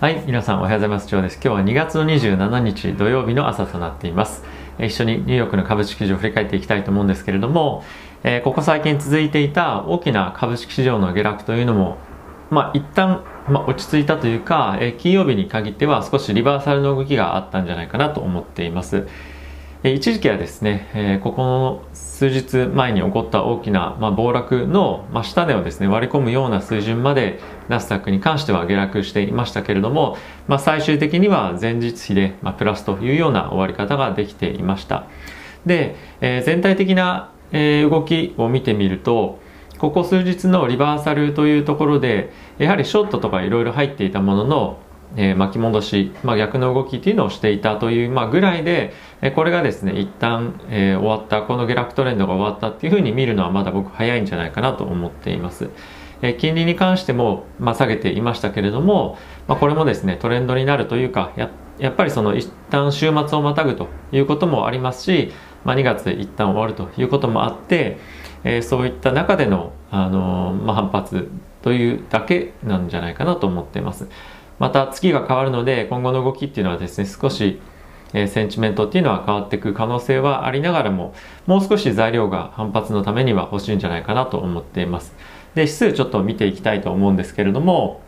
はい、皆さんおはようございます。ジョーです。今日は2月の27日土曜日の朝となっています。え一緒にニューヨークの株式市場を振り返っていきたいと思うんですけれども、えーここ最近続いていた大きな株式市場の下落というのも、まあ一旦、まあ、落ち着いたというか、えー金曜日に限っては少しリバーサルの動きがあったんじゃないかなと思っています。一時期はですね、えーここの数日前に起こった大きな、まあ、暴落の、まあ、下値をですね割り込むような水準までナスダックに関しては下落していましたけれども、まあ、最終的には前日比で、まあ、プラスというような終わり方ができていました。で、えー全体的な、えー動きを見てみるとここ数日のリバーサルというところでやはりショートとかいろいろ入っていたもののえー巻き戻し、まあ、逆の動きっていうのをしていたという、まあ、ぐらいで、えーこれがですね一旦、えー終わったこの下落トレンドが終わったっていうふうに見るのはまだ僕早いんじゃないかなと思っています、え金利に関しても、まあ、下げていましたけれども、まあ、これもですねトレンドになるというかややっぱりその一旦週末をまたぐということもありますし、まあ、2月で一旦終わるということもあって、えーそういった中での、あのーまあ、反発というだけなんじゃないかなと思っています。また月が変わるので今後の動きっていうのはですね少し、えセンチメントっていうのは変わっていく可能性はありながらももう少し材料が反発のためには欲しいんじゃないかなと思っています。で指数ちょっと見ていきたいと思うんですけれども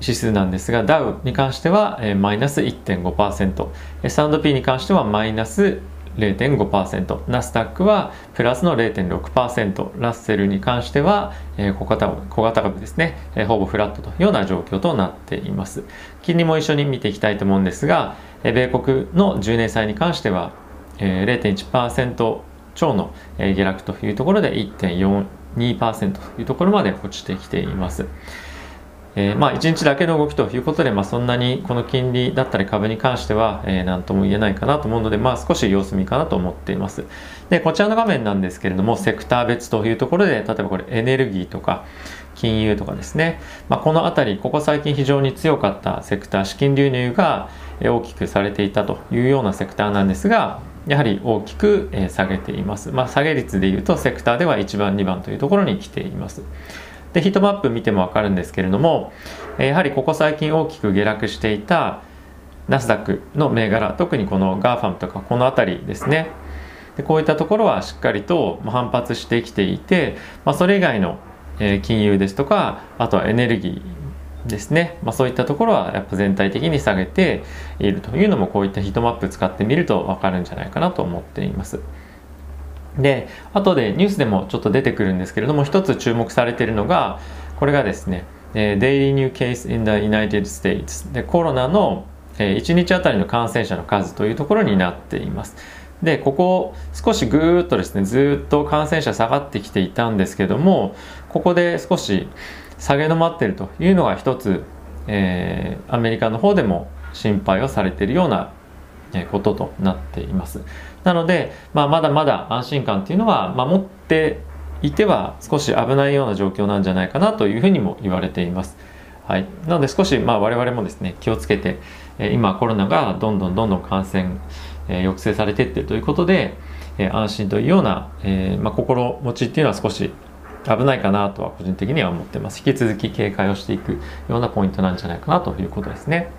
指数なんですがダウに関しては、えマイナス1.5%えー S&P に関してはマイナス0.5%ナスダックはプラスの0.6%ラッセルに関しては、小型小型株ですね、ほぼフラットというような状況となっています。金利も一緒に見ていきたいと思うんですが、米国の10年債に関しては、0.1%超の、下落というところで1.42%というところまで落ちてきています。えーまあ1日だけの動きということで、まあ、そんなにこの金利だったり株に関しては、えー、何とも言えないかなと思うので、まあ、少し様子見かなと思っています。でこちらの画面なんですけれどもセクター別というところで例えばこれエネルギーとか金融とかですね、まあ、この辺りここ最近非常に強かったセクター資金流入が大きくされていたというようなセクターなんですがやはり大きく下げています、まあ、下げ率でいうとセクターでは1番2番というところに来ています。でヒートマップ見ても分かるんですけれどもやはりここ最近大きく下落していたナスダックの銘柄特にこの GAFAM とかこの辺りですねでこういったところはしっかりと反発してきていて、まあ、それ以外の金融ですとかあとはエネルギーですね、まあ、そういったところはやっぱ全体的に下げているというのもこういったヒートマップ使ってみると分かるんじゃないかなと思っています。で後でニュースでもちょっと出てくるんですけれども一つ注目されているのがこれがですねえー Daily New Case in the United States でコロナのえー1日あたりの感染者の数というところになっています。でここ少しぐーっとですねずっと感染者下がってきていたんですけどもここで少し下げ止まっているというのが一つ、えーアメリカの方でも心配をされているようなこととなっています。なので、まあ、まだまだ安心感っていうのは、ま、持っていては少し危ないような状況なんじゃないかなというふうにも言われています。はい、なので少しまあ我々もですね気をつけて、え今コロナがどんどんどんどん感染、え抑制されていってるということで、え安心というような、えまあ、心持ちっていうのは少し危ないかなとは個人的には思ってます。引き続き警戒をしていくようなポイントなんじゃないかなということですね。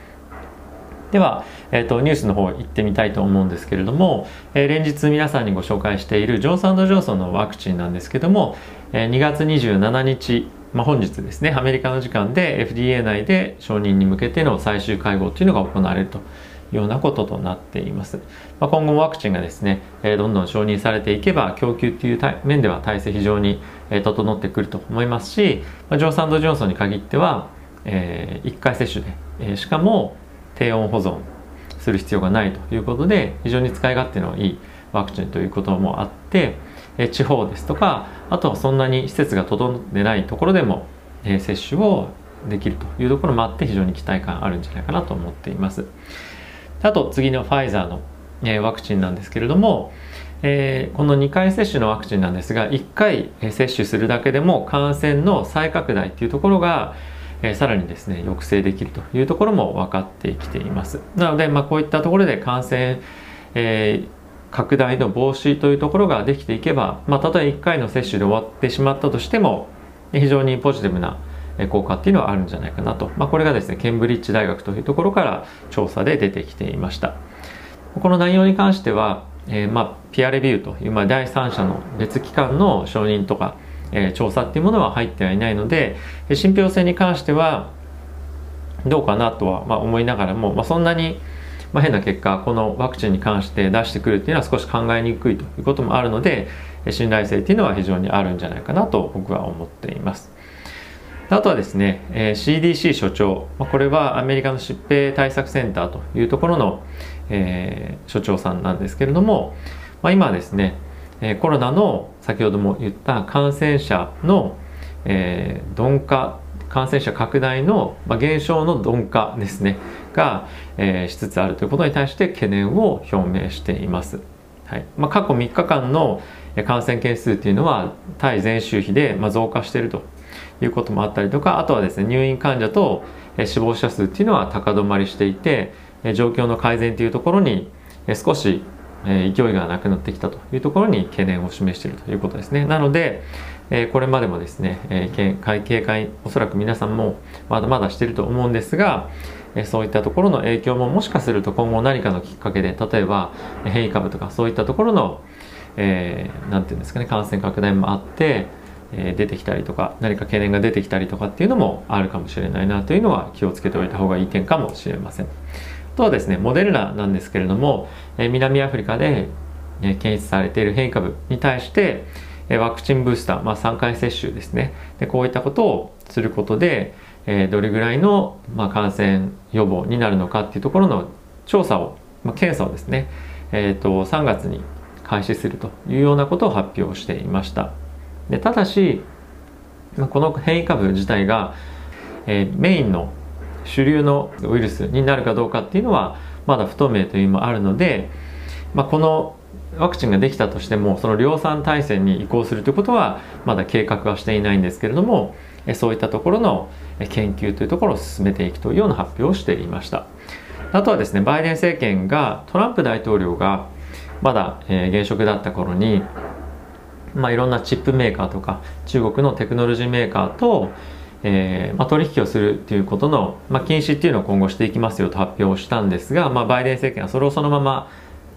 では、えー、とニュースの方行ってみたいと思うんですけれども、えー連日皆さんにご紹介しているジョンソンジョンソンのワクチンなんですけども、えー2月27日、まあ、本日ですねアメリカの時間で FDA 内で承認に向けての最終会合というのが行われるというようなこととなっています、まあ、今後もワクチンがですね、えーどんどん承認されていけば供給という面では体制非常に、えー整ってくると思いますし、まあ、ジョンソンジョンソンに限っては、え1回接種で、えーしかも低温保存する必要がないということで非常に使い勝手のいいワクチンということもあって地方ですとかあとはそんなに施設が整ってないところでも接種をできるというところもあって非常に期待感あるんじゃないかなと思っています。あと次のファイザーのワクチンなんですけれどもえーこの2回接種のワクチンなんですが1回接種するだけでも感染の再拡大っていうところがえーさらにですね抑制できるというところも分かってきています。なので、まあ、こういったところで感染、えー拡大の防止というところができていけば、まあ、たとえ1回の接種で終わってしまったとしても非常にポジティブな、効果っていうのはあるんじゃないかなと、まあ、これがですねケンブリッジ大学というところから調査で出てきていました。この内容に関しては、えー、まあピアレビューという、まあ、第三者の別機関の承認とか、え、調査っていうものは入ってはいないので信憑性に関してはどうかなとは、ま、思いながらも、ま、そんなに、ま、変な結果このワクチンに関して出してくるっていうのは少し考えにくいということもあるので信頼性っていうのは非常にあるんじゃないかなと僕は思っています。あとはですね、え CDC 所長、まこれはアメリカの疾病対策センターというところの、え、所長さんなんですけれども、ま、今ですね、えコロナの先ほども言った感染者の、え、鈍化感染者拡大の、まあ、減少の鈍化ですねが、えー、しつつあるということに対して懸念を表明しています。はいまあ、過去3日間の感染件数っていうのは対前週比で、まあ、増加しているということもあったりとかあとはですね入院患者と死亡者数っていうのは高止まりしていて状況の改善というところに少し勢いがなくなってきたというところに懸念を示しているということですねなのでこれまでもですね警戒おそらく皆さんもまだまだしていると思うんですがそういったところの影響ももしかすると今後何かのきっかけで例えば変異株とかそういったところの、えー、て言うんですかね感染拡大もあってえ出てきたりとか何か懸念が出てきたりとかっていうのもあるかもしれないなというのは気をつけておいた方がいい点かもしれません。とはですねモデルナなんですけれども、え南アフリカで、え検出されている変異株に対して、えワクチンブースター、まあ、3回接種ですねでこういったことをすることで、えどれぐらいの、まあ、感染予防になるのかっていうところの調査を、まあ、検査をですね、えーと3月に開始するというようなことを発表していました。でただしこの変異株自体が、えー、メインの主流のウイルスになるかどうかっていうのはまだ不透明という意味もあるので、まあ、このワクチンができたとしてもその量産体制に移行するということはまだ計画はしていないんですけれどもそういったところの研究というところを進めていくというような発表をしていました。あとはですねバイデン政権がトランプ大統領がまだ、え現職だった頃にまあ、いろんなチップメーカーとか中国のテクノロジーメーカーと、えーまあ、取引をするっていうことの、まあ、禁止っていうのを今後していきますよと発表したんですが、まあ、バイデン政権はそれをそのまま、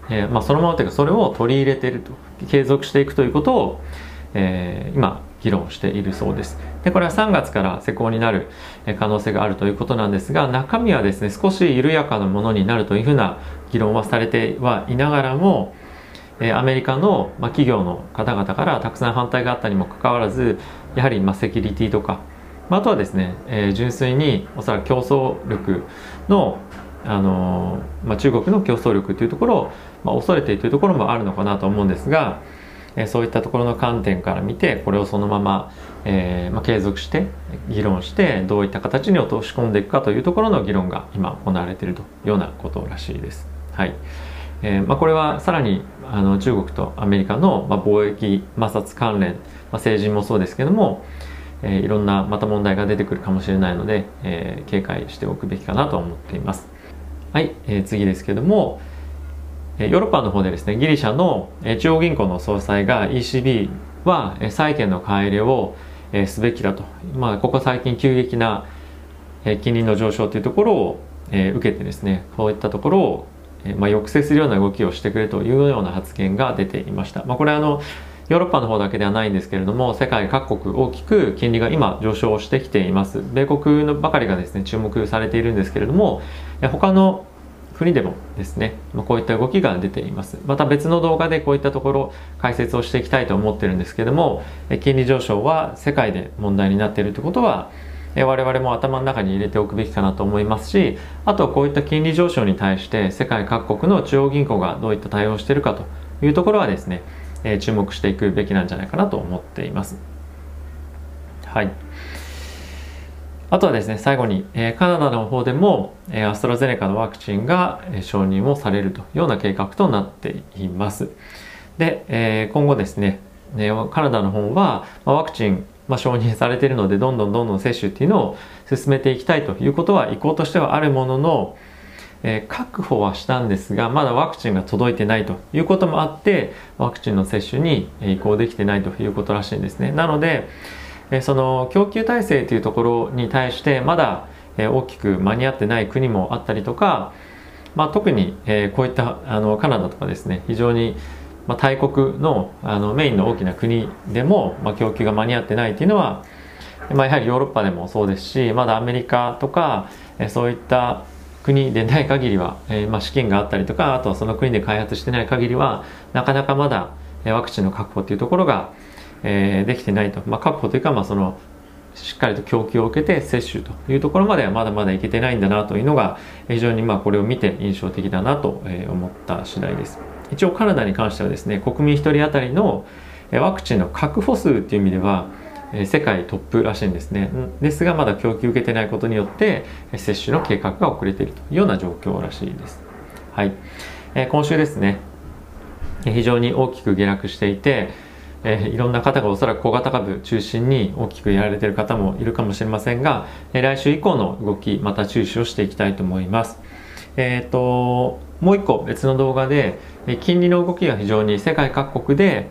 えーまあ、そのままというかそれを取り入れていると継続していくということを、えー、今議論しているそうです。でこれは3月から施行になる可能性があるということなんですが中身はですね少し緩やかなものになるというふうな議論はされてはいながらもアメリカの、企業の方々からたくさん反対があったにもかかわらずやはり、セキュリティとか、まあ、あとはですね、え純粋におそらく競争力のあのまあ、中国の競争力というところを、まあ、恐れているというところもあるのかなと思うんですが、えそういったところの観点から見てこれをそのまま、えー、まあ、継続して議論してどういった形に落とし込んでいくかというところの議論が今行われているというようなことらしいです。はいえー、まあ、これはさらにあの中国とアメリカの、まあ、貿易摩擦関連、まあ、政治もそうですけども、えー、いろんなまた問題が出てくるかもしれないので、えー、警戒しておくべきかなと思っています。はい、えー、次ですけども、ヨーロッパの方でですねギリシャの中央銀行の総裁が ECB は債券の買い入れをすべきだと、まあ、ここ最近急激な金利の上昇というところを受けてですねこういったところをまあ、抑制するような動きをしてくれというような発言が出ていました。まあ、これはあのヨーロッパの方だけではないんですけれども世界各国大きく金利が今上昇してきています。米国のばかりがですね注目されているんですけれども他の国でもですねこういった動きが出ています。また別の動画でこういったところ解説をしていきたいと思ってるんですけれども金利上昇は世界で問題になっているということは我々も頭の中に入れておくべきかなと思いますしあとはこういった金利上昇に対して世界各国の中央銀行がどういった対応をしているかというところはですね、えー、注目していくべきなんじゃないかなと思っています。はいあとはですね、最後に、えー、カナダの方でも、えー、アストラゼネカのワクチンが、えー、承認をされるというような計画となっています。で、え今後ですね、ねカナダの方は、まあ、ワクチンまあ、承認されているのでどんどんどんどん接種っていうのを進めていきたいということは意向としてはあるものの、えー、確保はしたんですがまだワクチンが届いてないということもあってワクチンの接種に移行できてないということらしいんですね。なのでえその供給体制というところに対してまだ、え大きく間に合ってない国もあったりとか、まあ、特に、えこういったあのカナダとかですね非常に、まあ、大国のあのメインの大きな国でも、まあ、供給が間に合ってないっていうのは、まあ、やはりヨーロッパでもそうですしまだアメリカとか、そういった国でない限りは、えー、まあ、資金があったりとかあとはその国で開発してない限りはなかなかまだワクチンの確保っていうところが、えー、できてないと、まあ、確保というか、まあ、そのしっかりと供給を受けて接種というところまではまだまだいけてないんだなというのが非常にまあこれを見て印象的だなと思った次第です。一応カナダに関してはですね国民1人当たりのワクチンの確保数っていう意味では世界トップらしいんですね。ですがまだ供給受けてないことによって接種の計画が遅れているというような状況らしいです。はい。今週ですね。非常に大きく下落していてえー、いろんな方がおそらく小型株中心に大きくやられている方もいるかもしれませんが、えー、来週以降の動きまた注視をしていきたいと思います。えーと、もう一個別の動画で、えー、金利の動きが非常に世界各国で、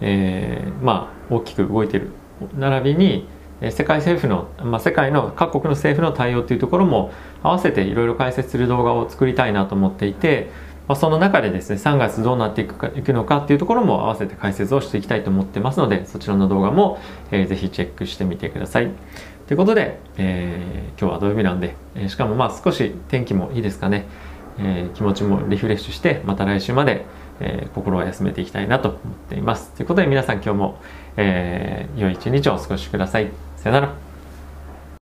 えー、まあ、大きく動いている並びに世界政府の、まあ、世界の各国の政府の対応というところも合わせていろいろ解説する動画を作りたいなと思っていてまあ、その中でですね3月どうなっていくかいくのかっていうところも合わせて解説をしていきたいと思ってますのでそちらの動画も、えー、ぜひチェックしてみてください。ということで、えー、今日は土曜日なんで、えー、しかもまあ少し天気もいいですかね、えー、気持ちもリフレッシュしてまた来週まで、え、心を休めていきたいなと思っています。ということで皆さん今日も、えー、良い一日をお過ごしください。さよなら。